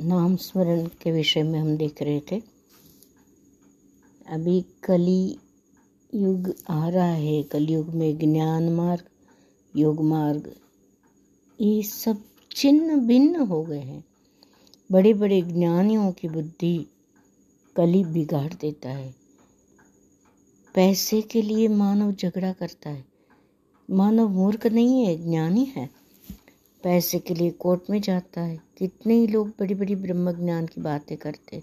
नाम स्मरण के विषय में हम देख रहे थे। अभी कली युग आ रहा है, कलयुग में ज्ञान मार्ग, योग मार्ग, ये सब चिन्ह भिन्न हो गए हैं। बड़े बड़े ज्ञानियों की बुद्धि कली बिगाड़ देता है। पैसे के लिए मानव झगड़ा करता है। मानव मूर्ख नहीं है, ज्ञानी है। पैसे के लिए कोर्ट में जाता है। कितने ही लोग बड़ी बड़ी ब्रह्म ज्ञान की बातें करते।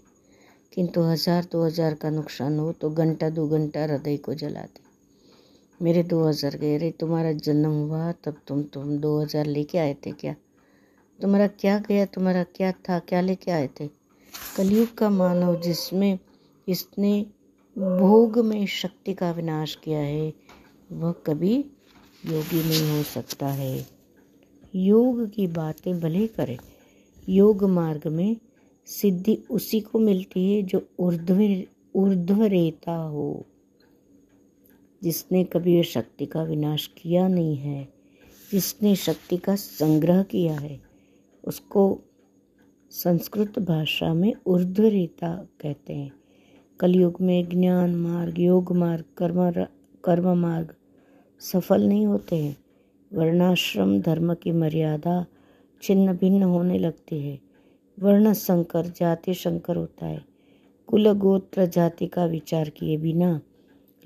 किंतु हज़ार दो हज़ार का नुकसान हो तो घंटा दो घंटा हृदय को जलाते मेरे दो हज़ार गए रे तुम्हारा जन्म हुआ, तब तुम तुम दो हज़ार लेके आए थे क्या? तुम्हारा क्या गया, तुम्हारा क्या था, क्या लेके आए थे? कलयुग का मानव जिसमें इसने भोग में शक्ति का विनाश किया है, वह कभी योगी नहीं हो सकता है। योग की बातें भले करे। योग मार्ग में सिद्धि उसी को मिलती है जो ऊर्ध्व ऊर्ध्व रेता हो। जिसने कभी शक्ति का विनाश किया नहीं है, जिसने शक्ति का संग्रह किया है, उसको संस्कृत भाषा में ऊर्ध्व रेता कहते हैं। कलयुग में ज्ञान मार्ग, योग मार्ग, कर्म कर्म मार्ग सफल नहीं होते हैं। वर्णाश्रम धर्म की मर्यादा छिन्न भिन्न होने लगती है। वर्ण संकर जाति संकर होता है। कुल गोत्र जाति का विचार किए बिना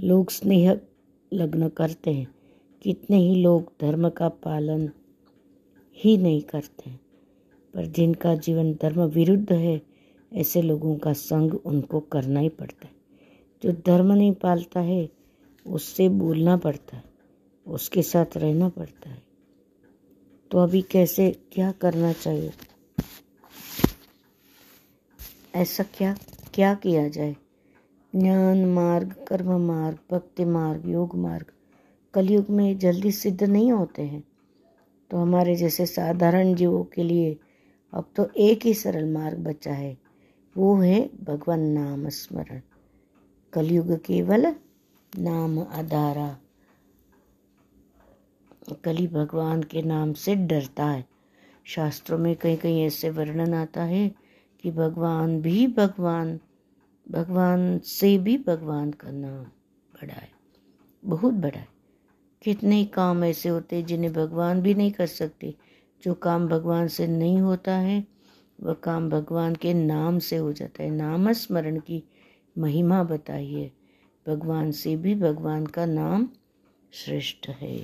लोग स्नेह लग्न करते हैं। कितने ही लोग धर्म का पालन ही नहीं करते हैं, पर जिनका जीवन धर्म विरुद्ध है, ऐसे लोगों का संग उनको करना ही पड़ता है। जो धर्म नहीं पालता है, उससे बोलना पड़ता है। उसके साथ रहना पड़ता है। तो अभी कैसे, क्या करना चाहिए? ऐसा क्या क्या किया जाए? ज्ञान मार्ग, कर्म मार्ग, भक्ति मार्ग, योग मार्ग, कलयुग में जल्दी सिद्ध नहीं होते हैं। तो हमारे जैसे साधारण जीवों के लिए अब तो एक ही सरल मार्ग बचा है। वो है भगवान नाम स्मरण कलयुग केवल नाम आधारा। कली भगवान के नाम से डरता है। शास्त्रों में कहीं कहीं ऐसे वर्णन आता है कि भगवान भी भगवान भगवान से भी भगवान का नाम बड़ा है, बहुत बड़ा है। कितने काम ऐसे होते हैं जिन्हें भगवान भी नहीं कर सकते। जो काम भगवान से नहीं होता है, वह काम भगवान के नाम से हो जाता है। नाम स्मरण की महिमा बताइए भगवान से भी भगवान का नाम श्रेष्ठ है।